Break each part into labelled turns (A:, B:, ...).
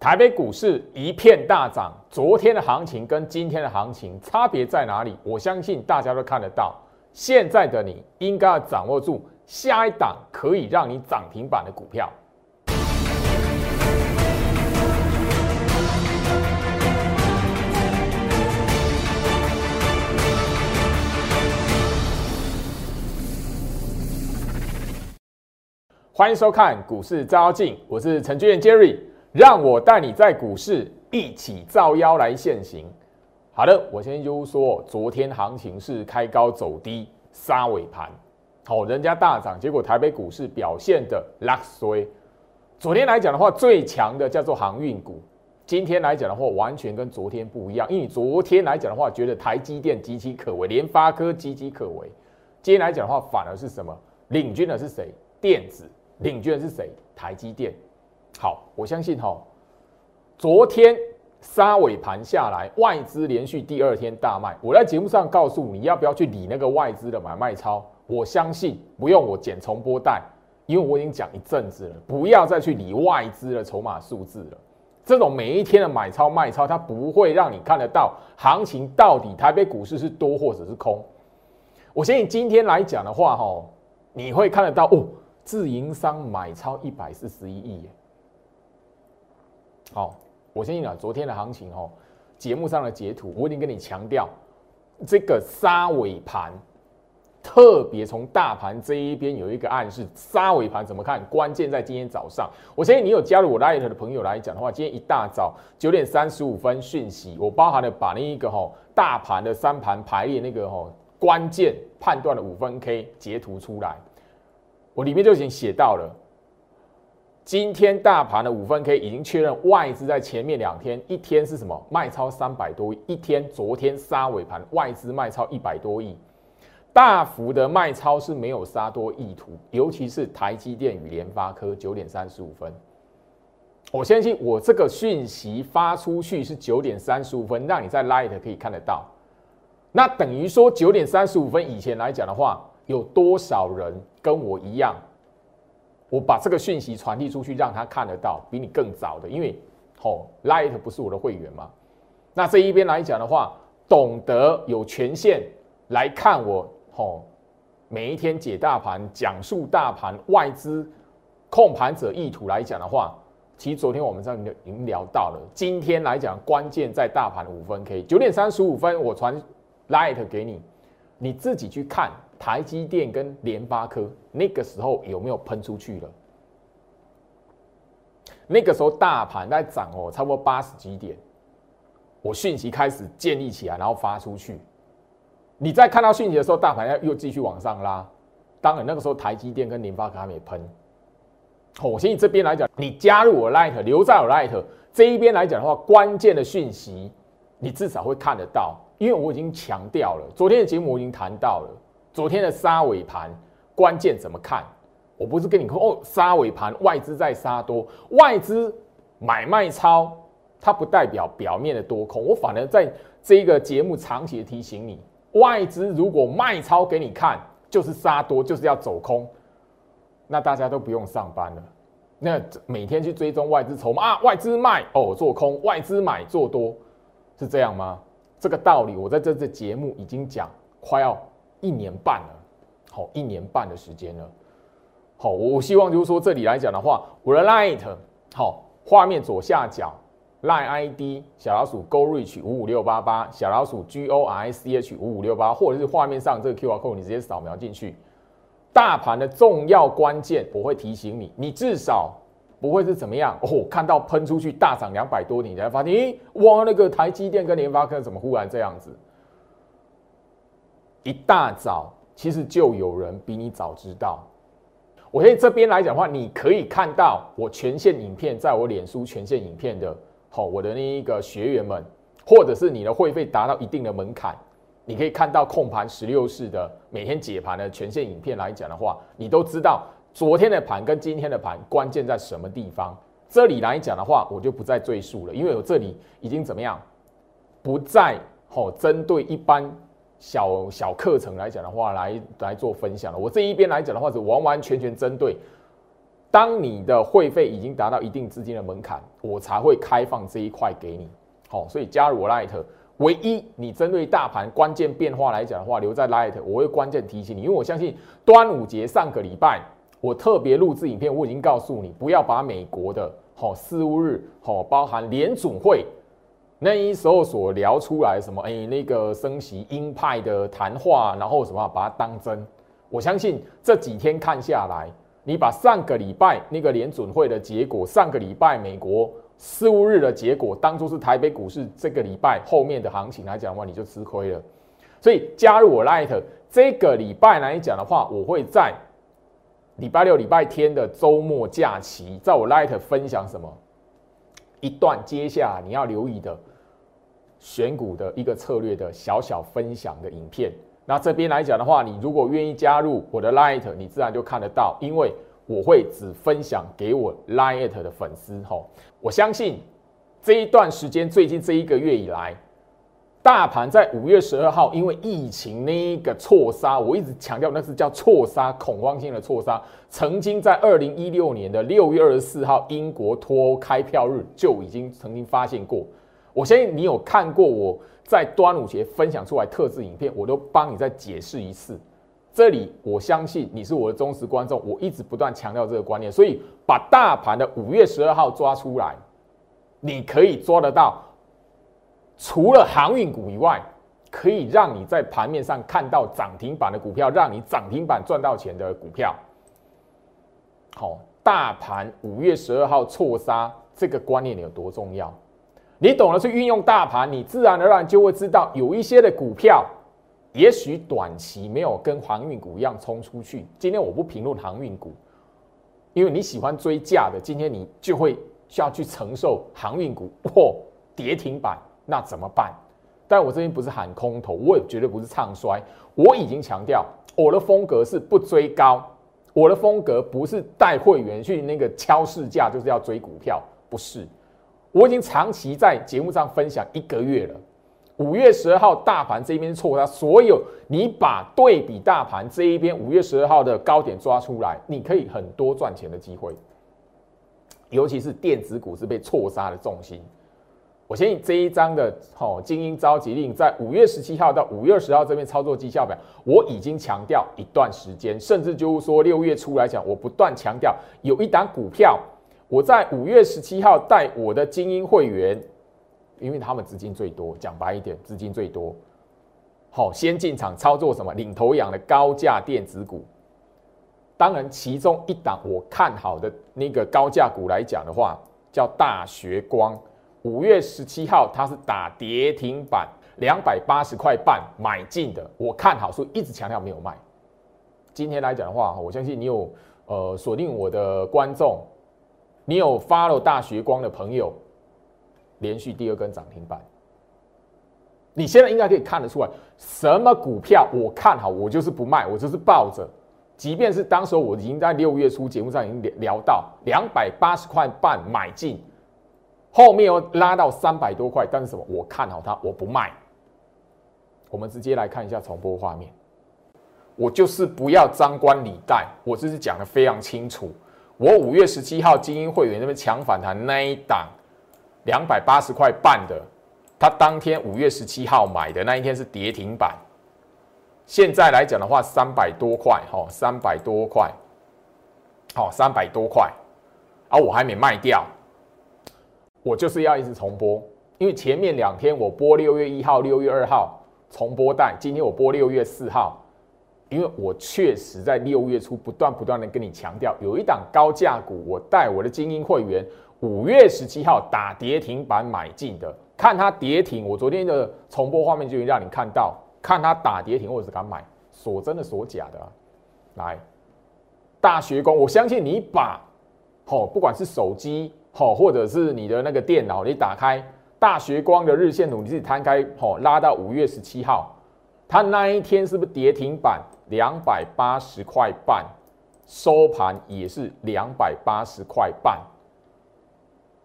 A: 台北股市一片大涨，昨天的行情跟今天的行情差别在哪里？我相信大家都看得到。现在的你应该要掌握住下一档可以让你涨停板的股票。欢迎收看股市照妖镜，我是陈俊彦 Jerry。让我带你在股市一起造妖来现行。好的，我先就说，昨天行情是开高走低，杀尾盘，好，人家大涨，结果台北股市表现的拉衰。昨天来讲的话，最强的叫做航运股，今天来讲的话，完全跟昨天不一样。因为昨天来讲的话，觉得台积电岌岌可危，联发科岌岌可危。今天来讲的话，反而是什么？领军的是谁？电子，领军的是谁？台积电。好，我相信哈，昨天杀尾盘下来，外资连续第二天大卖。我在节目上告诉你要不要去理那个外资的买卖超，我相信不用我剪重播带，因为我已经讲一阵子了，不要再去理外资的筹码数字了。这种每一天的买超卖超，它不会让你看得到行情到底台北股市是多或者是空。我相信今天来讲的话，哈，你会看得到哦，自营商买超一百四十一亿好，我相信啊，昨天的行情哦，节目上的截图，我已经跟你强调，这个杀尾盘，特别从大盘这一边有一个暗示，杀尾盘怎么看？关键在今天早上。我相信你有加入我 Light 的朋友来讲的话，今天一大早九点三十五分讯息，我包含了把那一个哈大盘的三盘排列那个哈关键判断的五分 K 截图出来，我里面就已经写到了。今天大盘的五分 K 已经确认外资在前面两天一天是什么卖超三百多亿，一天昨天杀尾盘外资卖超一百多亿，大幅的卖超是没有杀多意图，尤其是台积电与联发科九点三十五分，我相信我这个讯息发出去是九点三十五分，让你在 Light 可以看得到，那等于说九点三十五分以前来讲的话，有多少人跟我一样？我把这个讯息传递出去，让他看得到，比你更早的，因为吼，Light 不是我的会员嘛。那这一边来讲的话，懂得有权限来看我吼，每一天解大盘、讲述大盘、外资控盘者意图来讲的话，其实昨天我们这已经聊到了。今天来讲，关键在大盘五分 K，九点三十五分，我传 Light 给你，你自己去看。台积电跟联发科那个时候有没有喷出去了？那个时候大盘在涨哦，差不多八十几点，我讯息开始建立起来，然后发出去。你在看到讯息的时候，大盘要又继续往上拉。当然那个时候台积电跟联发科还没喷。我相信这边来讲，你加入我 Light，留在我 Light 这一边来讲的话，关键的讯息你至少会看得到，因为我已经强调了，昨天的节目我已经谈到了。昨天的杀尾盘关键怎么看？我不是跟你说哦，杀尾盘外资在杀多，外资买卖超，它不代表表面的多空。我反而在这一个节目长期提醒你，外资如果卖超给你看，就是杀多，就是要走空，那大家都不用上班了。那每天去追踪外资筹码啊，外资卖哦做空，外资买做多，是这样吗？这个道理我在这次节目已经讲，快要。一年半了，好，一年半的时间了，好，我希望就是说这里来讲的话，我的 Light 好，画面左下角 Light ID 小老鼠 Go Reach 五五六八八，小老鼠 G O R C H 五五六八，或者是画面上这个 QR code 你直接扫描进去，大盘的重要关键我会提醒你，你至少不会是怎么样哦，看到喷出去大涨两百多，你才发现，咦，哇，那个台积电跟联发科怎么忽然这样子？一大早，其实就有人比你早知道。我在这边来讲的话，你可以看到我全线影片，在我脸书全线影片的，好，我的那一个学员们，或者是你的会费达到一定的门槛，你可以看到控盘十六式的每天解盘的全线影片来讲的话，你都知道昨天的盘跟今天的盘关键在什么地方。这里来讲的话，我就不再赘述了，因为我这里已经怎么样，不再好针对一般。小小课程来讲的话，来来做分享了。我这一边来讲的话，是完完全全针对当你的会费已经达到一定资金的门槛，我才会开放这一块给你。好，所以加入我 Light，唯一你针对大盘关键变化来讲的话，留在 Light，我会关键提醒你，因为我相信端午节上个礼拜我特别录制影片，我已经告诉你不要把美国的好四五日好包含联总会那一时候所聊出来什么哎那个升息鹰派的谈话，然后什么把它当真。我相信这几天看下来，你把上个礼拜那个联准会的结果，上个礼拜美国四五日的结果，当做是台北股市这个礼拜后面的行情来讲的话，你就吃亏了。所以加入我 Light 这个礼拜来讲的话，我会在礼拜六、礼拜天的周末假期，在我 Light 分享什么一段接下你要留意的选股的一个策略的小小分享的影片。那这边来讲的话，你如果愿意加入我的 Light，你自然就看得到，因为我会只分享给我 Light 的粉丝。吼，我相信这一段时间，最近这一个月以来，大盘在五月十二号，因为疫情那个错杀，我一直强调那是叫错杀，恐慌性的错杀。曾经在二零一六年的六月二十四号，英国脱欧开票日就已经曾经发现过。我相信你有看过我。在端午节分享出来特制影片，我都帮你再解释一次。这里我相信你是我的忠实观众，我一直不断强调这个观念，所以把大盘的五月十二号抓出来，你可以抓得到。除了航运股以外，可以让你在盘面上看到涨停板的股票，让你涨停板赚到钱的股票。好，大盘五月十二号错杀这个观念有多重要？你懂得去运用大盘，你自然而然就会知道，有一些的股票，也许短期没有跟航运股一样冲出去。今天我不评论航运股，因为你喜欢追价的，今天你就会需要去承受航运股 或跌停板，那怎么办？但我这边不是喊空头，我也绝对不是唱衰。我已经强调，我的风格是不追高，我的风格不是带会员去那个敲市价，就是要追股票，不是。我已经长期在节目上分享一个月了。五月十二号大盘这边错，它所有你把对比大盘这一边五月十二号的高点抓出来，你可以很多赚钱的机会。尤其是电子股是被错杀的重心。我相信这一张的哦精英召集令在五月十七号到五月二十号这边操作绩效表，我已经强调一段时间，甚至就是说六月初来讲，我不断强调有一档股票。我在五月十七号带我的精英会员，因为他们资金最多，讲白一点，资金最多，好，先进场操作什么领头羊的高价电子股。当然，其中一档我看好的那个高价股来讲的话，叫大学光。五月十七号它是打跌停板，两百八十块半买进的，我看好，所以一直强调没有卖。今天来讲的话，我相信你有呃锁定我的观众。你有发了大学光的朋友，连续第二根涨停板，你现在应该可以看得出来，什么股票我看好，我就是不卖，我就是抱着。即便是当时我已经在六月初节目上已经聊到两百八十块半买进，后面又拉到三百多块，但是什么？我看好它，我不卖。我们直接来看一下重播画面，我就是不要张冠李戴，我这是讲的非常清楚。我五月十七号精英会员那边抢反弹那一档两百八十块半的，他当天五月十七号买的那一天是跌停板，现在来讲的话三百多块，哈，三百多块，好，三百多块，啊，我还没卖掉，我就是要一直重播，因为前面两天我播六月一号、六月二号重播带，今天我播六月四号。因为我确实在六月初不断不断的跟你强调，有一档高价股，我带我的精英会员五月十七号打跌停板买进的，看它跌停，我昨天的重播画面就会让你看到，看它打跌停或者是敢买，锁真的锁假的，来，大学工，我相信你把，好，不管是手机好，或者是你的那个电脑，你打开大学光的日线图，你自己摊开，好，拉到五月十七号，它那一天是不是跌停板？两百八十块半，收盘也是两百八十块半。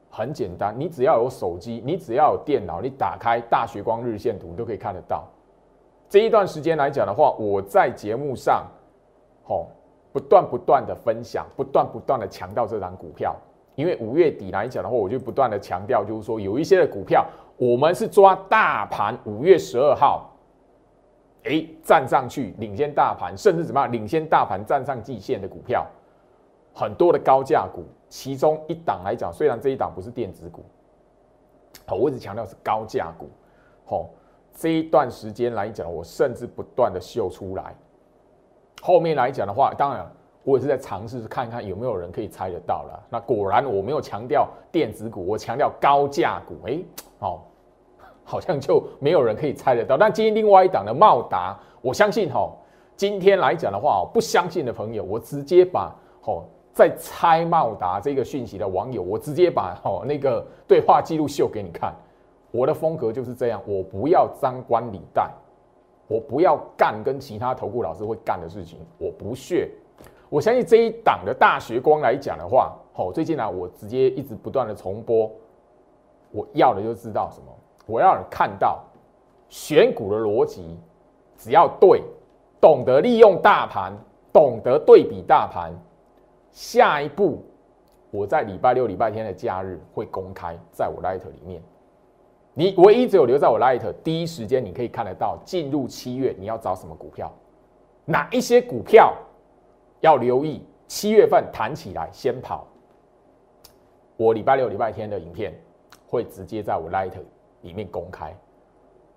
A: 很简单，你只要有手机，你只要有电脑，你打开大学光日线图，你都可以看得到。这一段时间来讲的话，我在节目上，好，不断不断的分享，不断不断的强调这张股票。因为五月底来讲的话，我就不断的强调，就是说有一些的股票，我们是抓大盘五月十二号，哎，站上去领先大盘，甚至怎么样，领先大盘站上季线的股票，很多的高价股，其中一档来讲，虽然这一档不是电子股，好，我一直强调是高价股，好，这一段时间来讲，我甚至不断的秀出来，后面来讲的话，当然。我也是在尝试看看有没有人可以猜得到了。那果然我没有强调电子股，我强调高价股。哎，哦，好像就没有人可以猜得到。但今天另外一档的茂达，我相信哈，今天来讲的话，不相信的朋友，我直接把哦在猜茂达这个讯息的网友，我直接把哦那个对话记录秀给你看。我的风格就是这样，我不要张冠李戴，我不要干跟其他投顾老师会干的事情，我不屑。我相信这一档的大学光来讲的话，好，最近呢，我直接一直不断的重播，我要的就知道什么，我要你看到选股的逻辑，只要对，懂得利用大盘，懂得对比大盘，下一步我在礼拜六、礼拜天的假日会公开在我 Light 里面，你唯一只有留在我 Light 第一时间，你可以看得到进入七月你要找什么股票，哪一些股票。要留意七月份弹起来先跑。我礼拜六、礼拜天的影片会直接在我 Light 里面公开，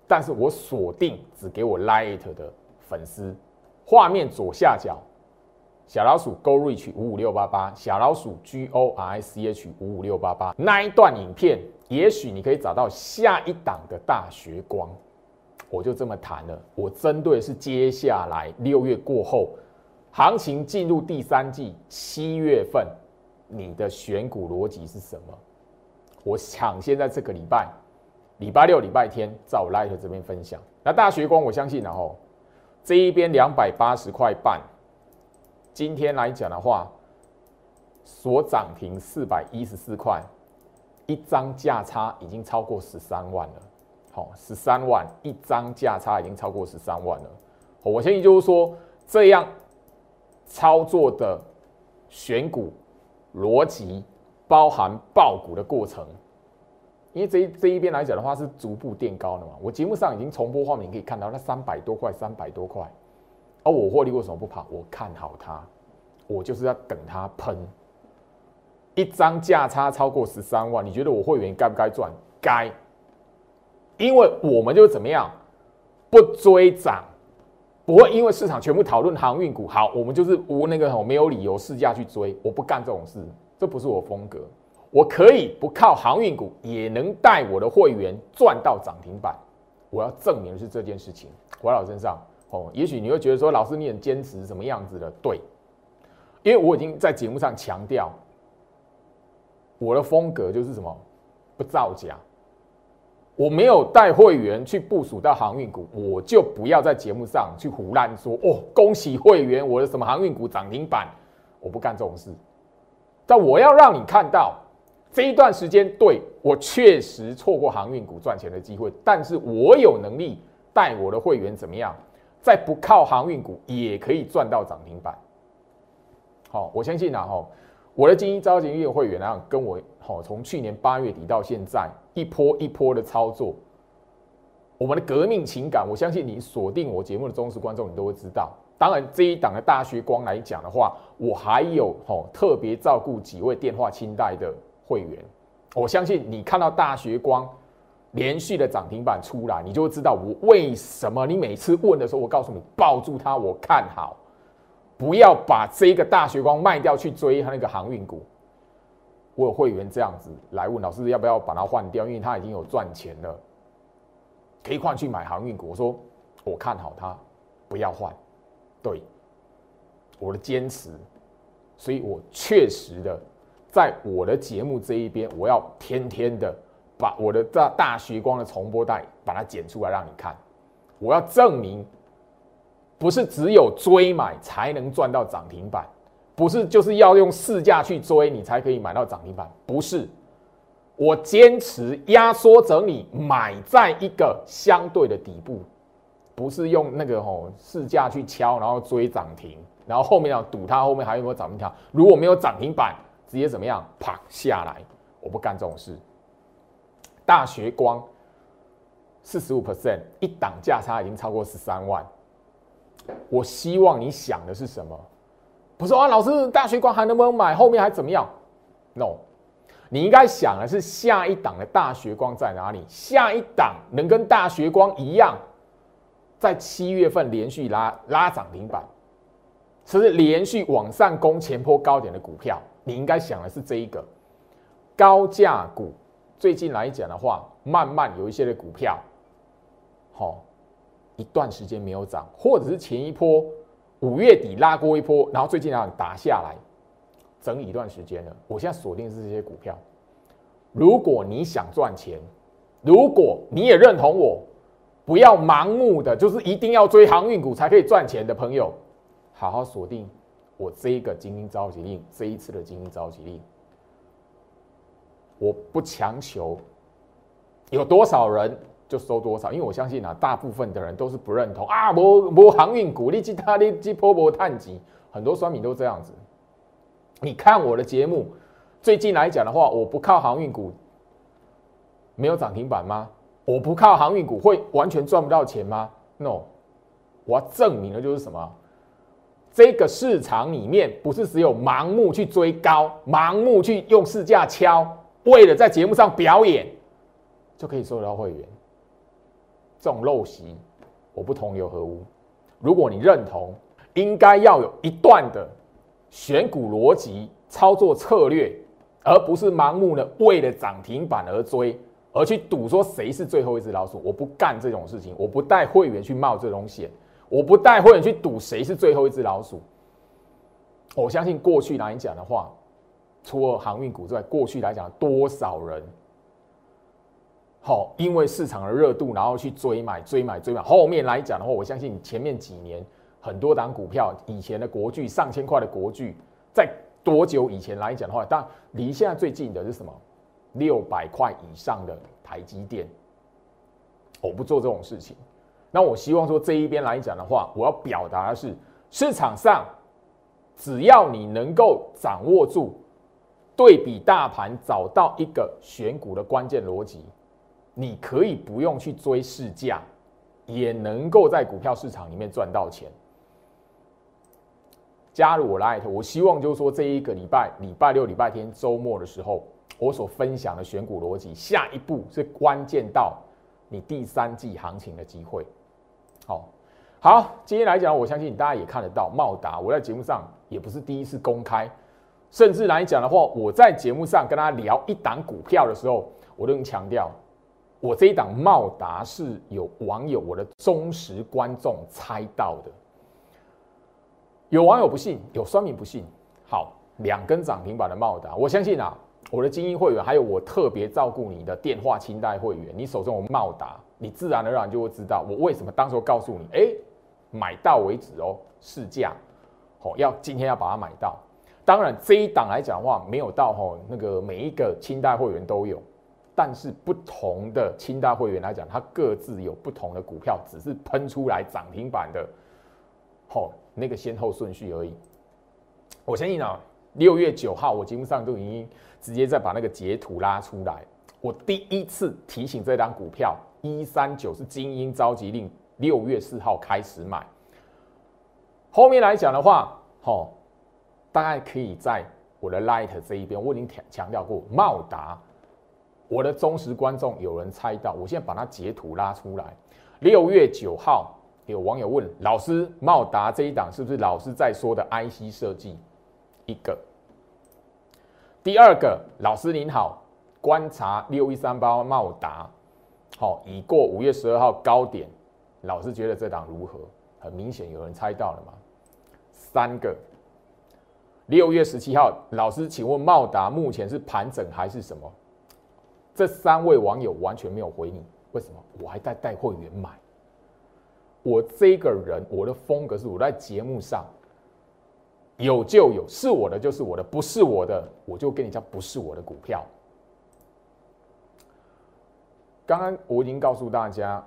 A: 但是我锁定只给我 Light 的粉丝。画面左下角小老鼠 Go Reach 五五六八八，小老鼠 G O R I C H 五五六八八那一段影片，也许你可以找到下一档的大学光。我就这么谈了，我针对是接下来六月过后。行情进入第三季，七月份，你的选股逻辑是什么？我抢先在这个礼拜，礼拜六、礼拜天，在我 Light 这边分享。那大学光，我相信然后这一边两百八十块半，今天来讲的话，所涨停四百一十四块，一张价差已经超过十三万了。好，十三万一张价差已经超过十三万了。我相信就是说这样。操作的选股逻辑包含爆股的过程，因为这一这一边来讲的话是逐步垫高的嘛。我节目上已经重播画面，可以看到那三百多块，三百多块。而我获利为什么不跑？我看好它，我就是要等它喷。一张价差超过十三万，你觉得我会员该不该赚？该，因为我们就怎么样，不追涨。不会因为市场全部讨论航运股，好，我们就是无那个我没有理由试驾去追，我不干这种事，这不是我风格。我可以不靠航运股，也能带我的会员赚到涨停板。我要证明的是这件事情，回到身上哦。也许你会觉得说，老师你很坚持什么样子的？对，因为我已经在节目上强调，我的风格就是什么，不造假。我没有带会员去部署到航运股，我就不要在节目上去胡乱说哦，恭喜会员，我的什么航运股涨停板，我不干这种事。但我要让你看到这一段时间，对我确实错过航运股赚钱的机会，但是我有能力带我的会员怎么样，在不靠航运股也可以赚到涨停板。好，我相信啊，哈，我的精英召集业会员啊，跟我好从去年八月底到现在。一波一波的操作，我们的革命情感，我相信你锁定我节目的忠实观众，你都会知道。当然，这一档的大学光来讲的话，我还有吼特别照顾几位电话清代的会员。我相信你看到大学光连续的涨停板出来，你就会知道我为什么。你每次问的时候，我告诉你抱住它，我看好，不要把这个大学光卖掉去追它那个航运股。我有会员这样子来问老师要不要把它换掉，因为他已经有赚钱了，可以换去买航运股。我说我看好它，不要换。对，我的坚持，所以我确实的在我的节目这一边，我要天天的把我的大大学光的重播带把它剪出来让你看。我要证明，不是只有追买才能赚到涨停板。不是就是要用市价去追你才可以买到涨停板，不是。我坚持压缩整理，买在一个相对的底部，不是用那个吼市价去敲，然后追涨停，然后后面要赌它后面还有没有涨停板，如果没有涨停板，直接怎么样？啪下来，我不干这种事。大学光四十五 percent，一档价差已经超过十三万。我希望你想的是什么？不是啊，老师，大学光还能不能买？后面还怎么样？No，你应该想的是下一档的大学光在哪里？下一档能跟大学光一样，在七月份连续拉拉涨停板，甚至连续往上攻前坡高点的股票，你应该想的是这一个高价股。最近来讲的话，慢慢有一些的股票，好一段时间没有涨，或者是前一波五月底拉过一波，然后最近啊打下来，整理一段时间了。我现在锁定是这些股票。如果你想赚钱，如果你也认同我，不要盲目的就是一定要追航运股才可以赚钱的朋友，好好锁定我这一个精英召集令，这一次的精英召集令。我不强求，有多少人就收多少，因为我相信啊，大部分的人都是不认同啊，我我航运股，你其他的去波波探级，很多酸民都这样子。你看我的节目，最近来讲的话，我不靠航运股，没有涨停板吗？我不靠航运股会完全赚不到钱吗？No，我要证明的就是什么？这个市场里面不是只有盲目去追高，盲目去用市价敲。为了在节目上表演，就可以收得到会员，这种陋习，我不同流合污？如果你认同，应该要有一段的选股逻辑、操作策略，而不是盲目的为了涨停板而追，而去赌说谁是最后一只老鼠。我不干这种事情，我不带会员去冒这种险，我不带会员去赌谁是最后一只老鼠。我相信过去来讲的话。除了航运股之外，过去来讲，多少人好，因为市场的热度，然后去追买、追买、追买。后面来讲的话，我相信前面几年很多档股票，以前的国巨上千块的国巨，在多久以前来讲的话，但离现在最近的是什么？六百块以上的台积电，我不做这种事情。那我希望说这一边来讲的话，我要表达的是，市场上只要你能够掌握住。对比大盘，找到一个选股的关键逻辑，你可以不用去追市价，也能够在股票市场里面赚到钱。加入我 Light，我希望就是说这一个礼拜，礼拜六、礼拜天、周末的时候，我所分享的选股逻辑，下一步是关键到你第三季行情的机会。好，好，今天来讲，我相信大家也看得到，茂达，我在节目上也不是第一次公开。甚至来讲的话，我在节目上跟大家聊一档股票的时候，我都强调，我这一档茂达是有网友我的忠实观众猜到的。有网友不信，有酸民不信。好，两根涨停板的茂达，我相信啊，我的精英会员还有我特别照顾你的电话清代会员，你手中有茂达，你自然而然就会知道我为什么当时告诉你，哎，买到为止哦，市价，好，要今天要把它买到。当然，这一档来讲的话，没有到吼那个每一个清代会员都有，但是不同的清大会员来讲，它各自有不同的股票，只是喷出来涨停板的，吼那个先后顺序而已。我相信啊，六月九号我节目上都已经直接再把那个截图拉出来。我第一次提醒这张股票一三九是精英召集令，六月四号开始买。后面来讲的话，吼。大概可以在我的 Light 这一边，我已经强强调过，茂达，我的忠实观众有人猜到，我现在把它截图拉出来。六月九号，有网友问老师，茂达这一档是不是老师在说的 IC 设计？一个，第二个，老师您好，观察六一三八茂达，好，已过五月十二号高点，老师觉得这档如何？很明显有人猜到了嘛？三个。六月十七号，老师，请问茂达目前是盘整还是什么？这三位网友完全没有回你，为什么？我还在带会员买。我这个人，我的风格是我在节目上有就有，是我的就是我的，不是我的我就跟你讲不是我的股票。刚刚我已经告诉大家，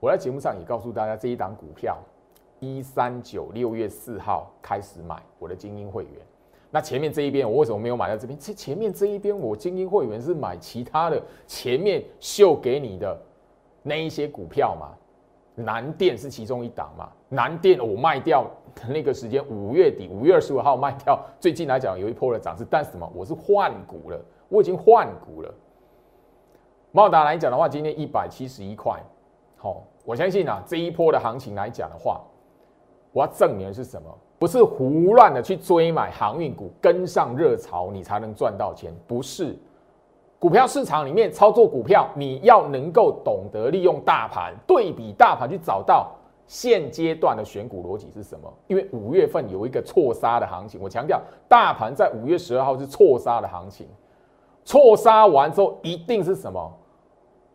A: 我在节目上也告诉大家这一档股票一三九六月四号开始买我的精英会员。那前面这一边我为什么没有买到这边？这前面这一边我精英会员是买其他的，前面秀给你的那一些股票嘛。南电是其中一档嘛？南电我卖掉那个时间五月底五月二十五号卖掉，最近来讲有一波的涨势，但是什么？我是换股了，我已经换股了。茂达来讲的话，今天一百七十一块，好，我相信啊，这一波的行情来讲的话，我要证明的是什么？不是胡乱的去追买航运股，跟上热潮你才能赚到钱，不是。股票市场里面操作股票，你要能够懂得利用大盘对比大盘去找到现阶段的选股逻辑是什么。因为五月份有一个错杀的行情，我强调大盘在五月十二号是错杀的行情，错杀完之后一定是什么？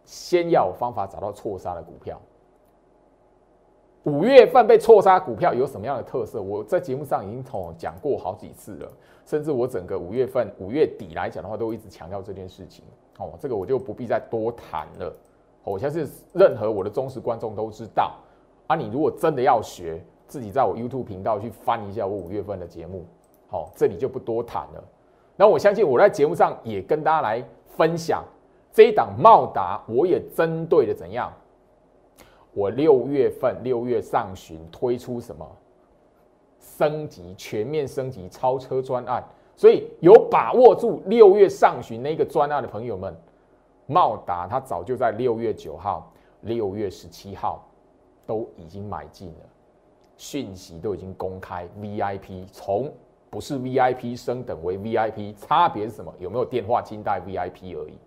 A: 先要有方法找到错杀的股票。五月份被错杀股票有什么样的特色？我在节目上已经同讲过好几次了，甚至我整个五月份五月底来讲的话，都一直强调这件事情。哦，这个我就不必再多谈了。我相信任何我的忠实观众都知道。啊，你如果真的要学，自己在我 YouTube 频道去翻一下我五月份的节目。好，这里就不多谈了。那我相信我在节目上也跟大家来分享这一档茂达，我也针对的怎样？我六月份六月上旬推出什么升级全面升级超车专案，所以有把握住六月上旬那个专案的朋友们，茂达它早就在六月九号、六月十七号都已经买进了，讯息都已经公开，VIP 从不是 VIP 升等为 VIP，差别是什么？有没有电话金带 VIP 而已。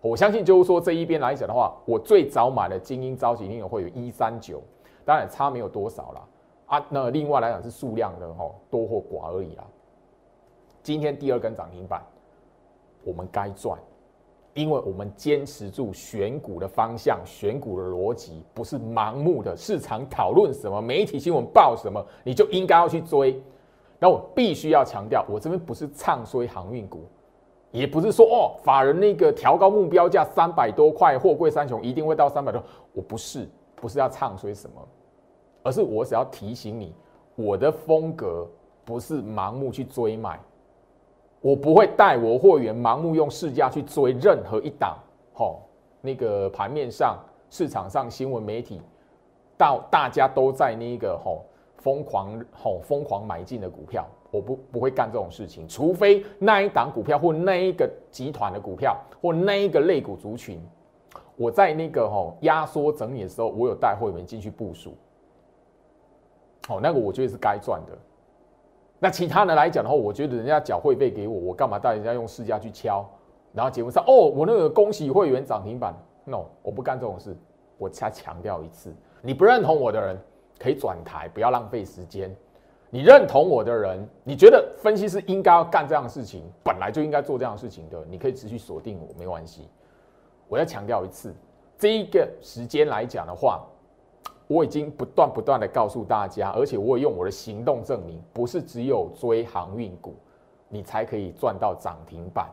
A: 我相信就是说这一边来讲的话，我最早买的精英召集令会有一三九，当然差没有多少了啊。那另外来讲是数量的哈多或寡而已啦。今天第二根涨停板，我们该赚，因为我们坚持住选股的方向、选股的逻辑，不是盲目的市场讨论什么、媒体新闻报什么，你就应该要去追。那我必须要强调，我这边不是唱衰航运股。也不是说哦，法人那个调高目标价三百多块，货柜三雄一定会到三百多。我不是，不是要唱衰什么，而是我只要提醒你，我的风格不是盲目去追买，我不会带我货源盲目用市价去追任何一档。吼，那个盘面上、市场上、新闻媒体到大家都在那个吼疯狂吼疯狂买进的股票。我不不会干这种事情，除非那一档股票或那一个集团的股票或那一个类股族群，我在那个吼压缩整理的时候，我有带会员进去部署，好，那个我觉得是该赚的。那其他人来讲的话，我觉得人家缴会费给我，我干嘛带人家用市价去敲？然后节目上哦，我那个恭喜会员涨停板，no，我不干这种事。我再强调一次，你不认同我的人可以转台，不要浪费时间。你认同我的人，你觉得分析师应该要干这样的事情，本来就应该做这样的事情的，你可以持续锁定我，没关系。我要强调一次，这一个时间来讲的话，我已经不断不断的告诉大家，而且我也用我的行动证明，不是只有追航运股，你才可以赚到涨停板。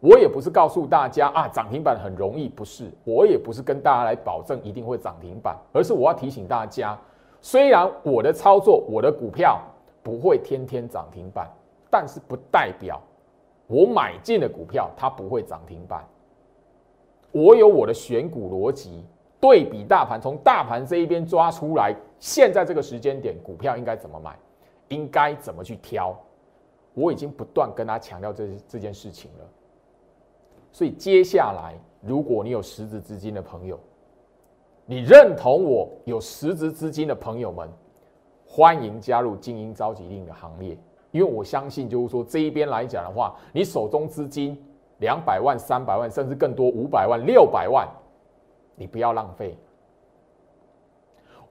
A: 我也不是告诉大家啊，涨停板很容易，不是。我也不是跟大家来保证一定会涨停板，而是我要提醒大家。虽然我的操作，我的股票不会天天涨停板，但是不代表我买进的股票它不会涨停板。我有我的选股逻辑，对比大盘，从大盘这一边抓出来，现在这个时间点股票应该怎么买，应该怎么去挑，我已经不断跟他强调这这件事情了。所以接下来，如果你有实质资金的朋友，你认同我有实质资金的朋友们，欢迎加入精英召集令的行列。因为我相信，就是说这一边来讲的话，你手中资金两百万、三百万，甚至更多五百万、六百万，你不要浪费。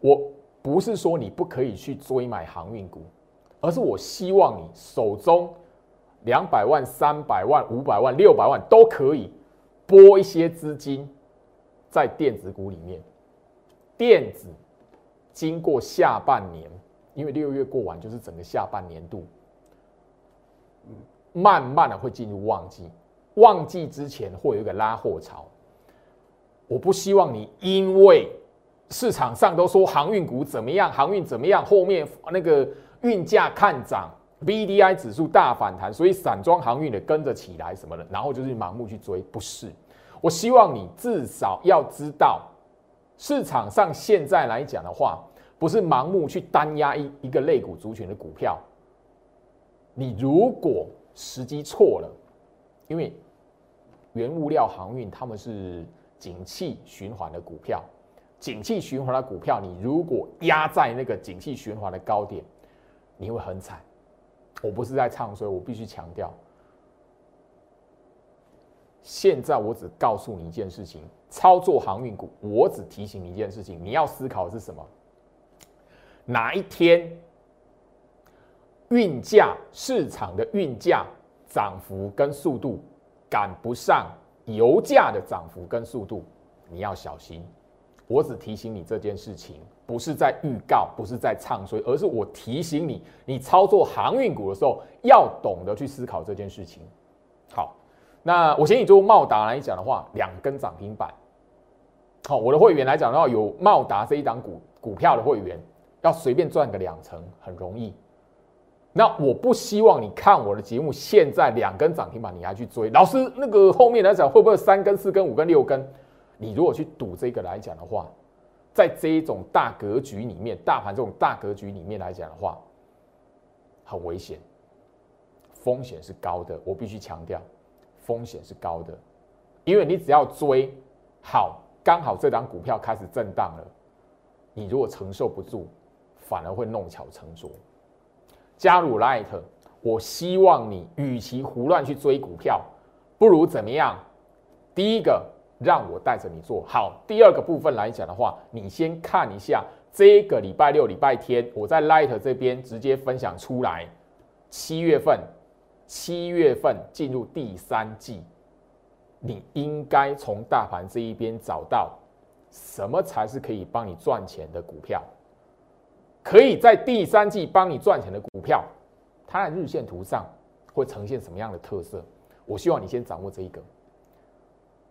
A: 我不是说你不可以去追买航运股，而是我希望你手中两百万、三百万、五百万、六百万都可以拨一些资金在电子股里面。电子经过下半年，因为六月过完就是整个下半年度，慢慢的会进入旺季。旺季之前会有一个拉货潮。我不希望你因为市场上都说航运股怎么样，航运怎么样，后面那个运价看涨，B D I 指数大反弹，所以散装航运的跟着起来什么的，然后就是盲目去追，不是。我希望你至少要知道，市场上现在来讲的话，不是盲目去单压一一个类股族群的股票。你如果时机错了，因为原物料航运他们是景气循环的股票，景气循环的股票，你如果压在那个景气循环的高点，你会很惨。我不是在唱衰，我必须强调。现在我只告诉你一件事情：操作航运股，我只提醒你一件事情，你要思考的是什么？哪一天运价市场的运价涨幅跟速度赶不上油价的涨幅跟速度，你要小心。我只提醒你这件事情，不是在预告，不是在唱衰，而是我提醒你，你操作航运股的时候要懂得去思考这件事情。好。那我先以做茂达来讲的话，两根涨停板。好，我的会员来讲的话，有茂达这一档股股票的会员，要随便赚个两成很容易。那我不希望你看我的节目，现在两根涨停板你还去追，老师那个后面来讲会不会三根、四根、五根、六根？你如果去赌这个来讲的话，在这一种大格局里面，大盘这种大格局里面来讲的话，很危险，风险是高的，我必须强调。风险是高的，因为你只要追好，刚好这档股票开始震荡了，你如果承受不住，反而会弄巧成拙。加入 Light，我希望你与其胡乱去追股票，不如怎么样？第一个，让我带着你做好；第二个部分来讲的话，你先看一下这个礼拜六、礼拜天，我在 Light 这边直接分享出来，七月份。七月份进入第三季，你应该从大盘这一边找到什么才是可以帮你赚钱的股票，可以在第三季帮你赚钱的股票，它在日线图上会呈现什么样的特色？我希望你先掌握这一个。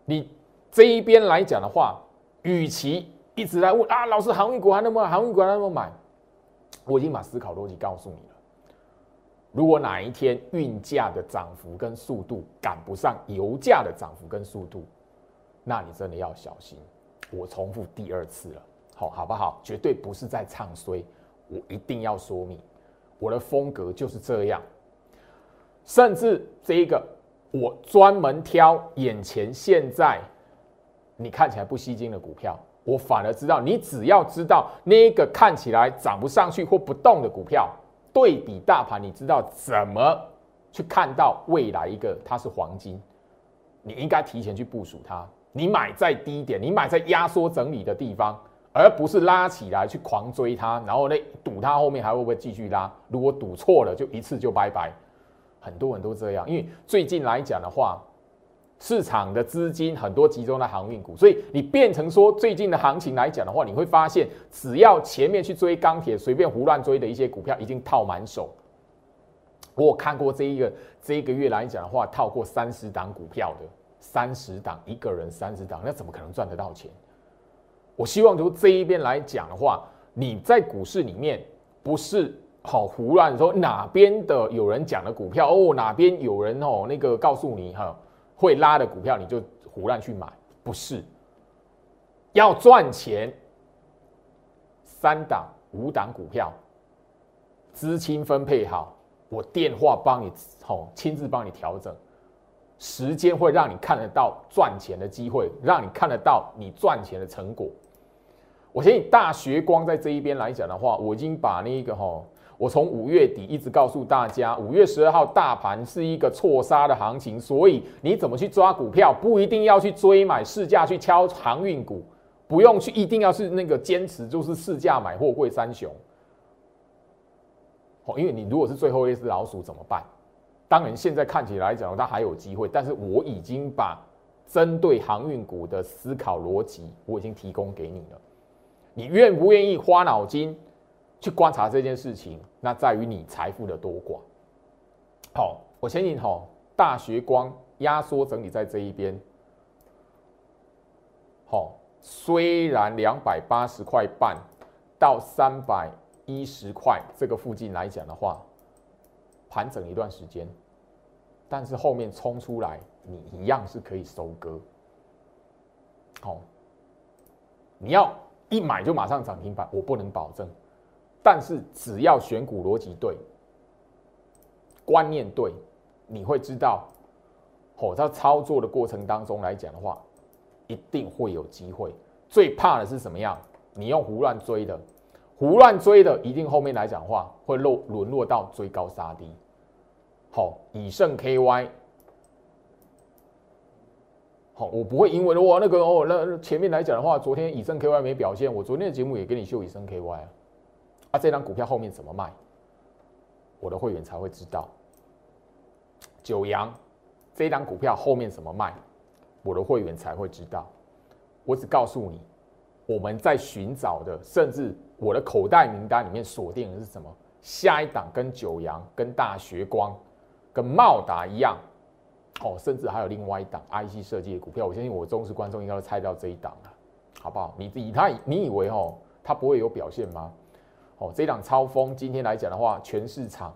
A: 你这一边来讲的话，与其一直来问啊，老师航运股还能不能航运股还能不能买？我已经把思考逻辑告诉你了。如果哪一天运价的涨幅跟速度赶不上油价的涨幅跟速度，那你真的要小心。我重复第二次了，好好不好？绝对不是在唱衰，我一定要说明，我的风格就是这样。甚至这一个，我专门挑眼前现在你看起来不吸睛的股票，我反而知道，你只要知道那一个看起来涨不上去或不动的股票。对比大盘，你知道怎么去看到未来一个它是黄金？你应该提前去部署它。你买在低点，你买在压缩整理的地方，而不是拉起来去狂追它，然后呢赌它后面还会不会继续拉？如果赌错了，就一次就拜拜。很多人都这样，因为最近来讲的话。市场的资金很多集中在航运股，所以你变成说最近的行情来讲的话，你会发现只要前面去追钢铁，随便胡乱追的一些股票已经套满手。我看过这一个这一个月来讲的话，套过三十档股票的，三十档一个人三十档，那怎么可能赚得到钱？我希望就这一边来讲的话，你在股市里面不是好胡乱说哪边的有人讲的股票哦，哪边有人哦那个告诉你哈。会拉的股票你就胡乱去买，不是要赚钱。三档、五档股票，资金分配好，我电话帮你，吼，亲自帮你调整，时间会让你看得到赚钱的机会，让你看得到你赚钱的成果。我相信大学光在这一边来讲的话，我已经把那一个吼。我从五月底一直告诉大家，五月十二号大盘是一个错杀的行情，所以你怎么去抓股票，不一定要去追买市价去敲航运股，不用去一定要是那个坚持就是市价买货柜三雄。哦，因为你如果是最后一只老鼠怎么办？当然现在看起来讲它还有机会，但是我已经把针对航运股的思考逻辑我已经提供给你了，你愿不愿意花脑筋？去观察这件事情，那在于你财富的多寡。好，我先引吼大学光压缩整理在这一边。好，虽然两百八十块半到三百一十块这个附近来讲的话，盘整一段时间，但是后面冲出来，你一样是可以收割。好，你要一买就马上涨停板，我不能保证，但是只要选股逻辑对，观念对，你会知道，哦，在操作的过程当中来讲的话，一定会有机会。最怕的是什么样？你用胡乱追的，胡乱追的，一定后面来讲话会落沦落到追高杀低。好，以盛 KY。好，我不会因为哇那个哦，那前面来讲的话，昨天以盛 KY 没表现，我昨天的节目也给你秀以盛 KY 啊，啊，这张股票后面怎么卖，我的会员才会知道。九阳这张股票后面怎么卖，我的会员才会知道。我只告诉你，我们在寻找的，甚至我的口袋名单里面锁定的是什么？下一档跟九阳、跟大学光、跟茂达一样。哦，甚至还有另外一档 IC 设计的股票，我相信我忠实观众应该都猜到这一档了，好不好？你以他你以为哦，他不会有表现吗？哦，这档超风今天来讲的话，全市场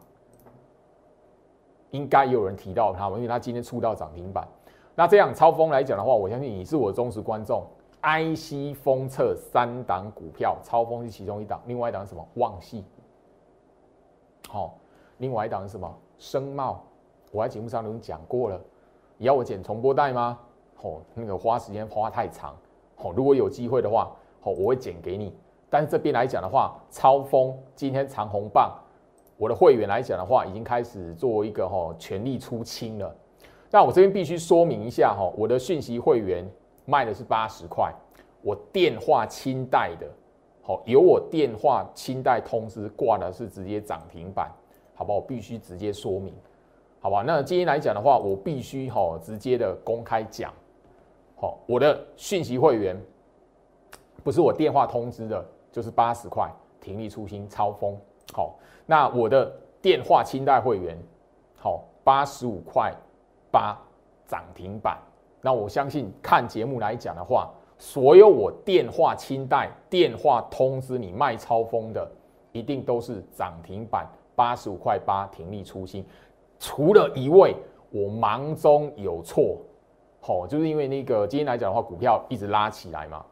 A: 应该有人提到它，因为它今天触到涨停板。那这样超风来讲的话，我相信你是我忠实观众，IC 封测三档股票，超风是其中一档，另外一档是什么？旺系。好，另外一档是什么？声茂。我在节目上都讲过了，你要我剪重播带吗？哦，那个花时间花太长。哦，如果有机会的话，哦，我会剪给你。但是这边来讲的话，超风今天长红棒，我的会员来讲的话，已经开始做一个哈全力出清了。那我这边必须说明一下哈，我的讯息会员卖的是八十块，我电话清代的，好，有我电话清代通知挂的是直接涨停板，好不好？我必须直接说明。好吧，那今天来讲的话，我必须哈直接的公开讲，好，我的讯息会员不是我电话通知的，就是八十块停利出新超风，好，那我的电话清代会员，好八十五块八涨停板，那我相信看节目来讲的话，所有我电话清代电话通知你卖超风的，一定都是涨停板八十五块八停利出新。除了一位，我忙中有错，好，就是因为那个今天来讲的话，股票一直拉起来嘛，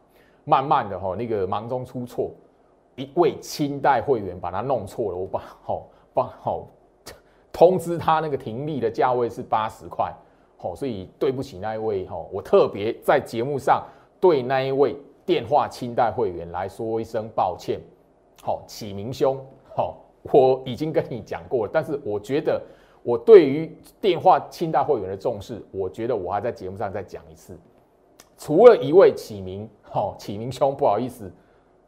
A: 慢慢的哈，那个忙中出错，一位清代会员把它弄错了，我把好把好通知他那个停利的价位是八十块，好，所以对不起那一位哈，我特别在节目上对那一位电话清代会员来说一声抱歉，好，启明兄，好，我已经跟你讲过了，但是我觉得。我对于电话清代会员的重视，我觉得我还在节目上再讲一次。除了一位启明，好启明兄，不好意思，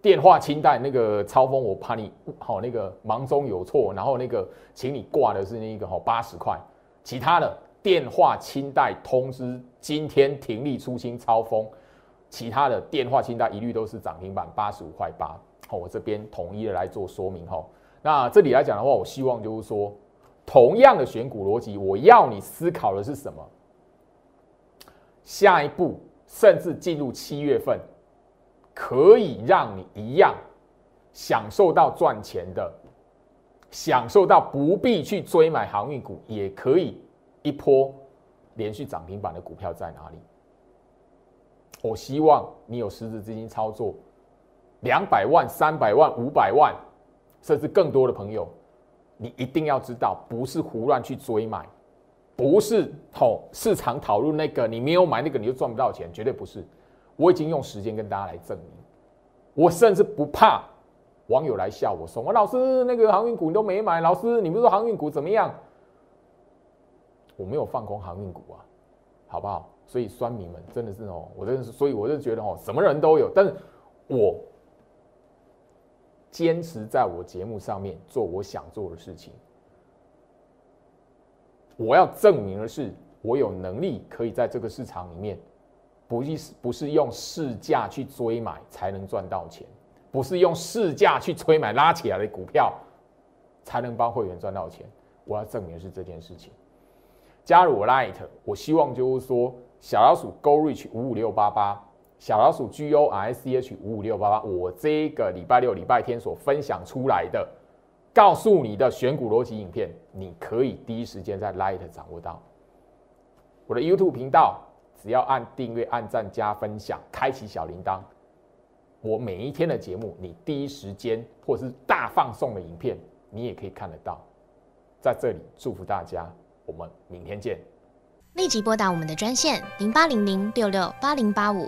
A: 电话清单那个超风，我怕你好那个忙中有错，然后那个请你挂的是那个好八十块，其他的电话清单通知今天停利出清超风，其他的电话清单一律都是涨停板八十五块八。好，我这边统一的来做说明哈。那这里来讲的话，我希望就是说。同样的选股逻辑，我要你思考的是什么？下一步，甚至进入七月份，可以让你一样享受到赚钱的，享受到不必去追买航运股，也可以一波连续涨停板的股票在哪里？我希望你有实质资金操作，两百万、三百万、五百万，甚至更多的朋友。你一定要知道，不是胡乱去追买，不是吼市场讨论那个，你没有买那个你就赚不到钱，绝对不是。我已经用时间跟大家来证明，我甚至不怕网友来笑我说：“我老师那个航运股你都没买，老师你不是说航运股怎么样？”我没有放空航运股啊，好不好？所以酸民们真的是哦，我真的是，所以我就觉得哦，什么人都有，但是我。坚持在我节目上面做我想做的事情。我要证明的是，我有能力可以在这个市场里面，不是不是用市价去追买才能赚到钱，不是用市价去追买拉起来的股票才能帮会员赚到钱。我要证明是这件事情。加入我 Light，我希望就是说，小老鼠 Go Reach 五五六八八，小老鼠 G O R S C H 五五六八八，我这个礼拜六、礼拜天所分享出来的，告诉你的选股逻辑影片，你可以第一时间在 Light 掌握到。我的 YouTube 频道，只要按订阅、按赞、加分享、开启小铃铛，我每一天的节目，你第一时间或是大放送的影片，你也可以看得到。在这里祝福大家，我们明天见。
B: 立即拨打我们的专线零八零零六六八零八五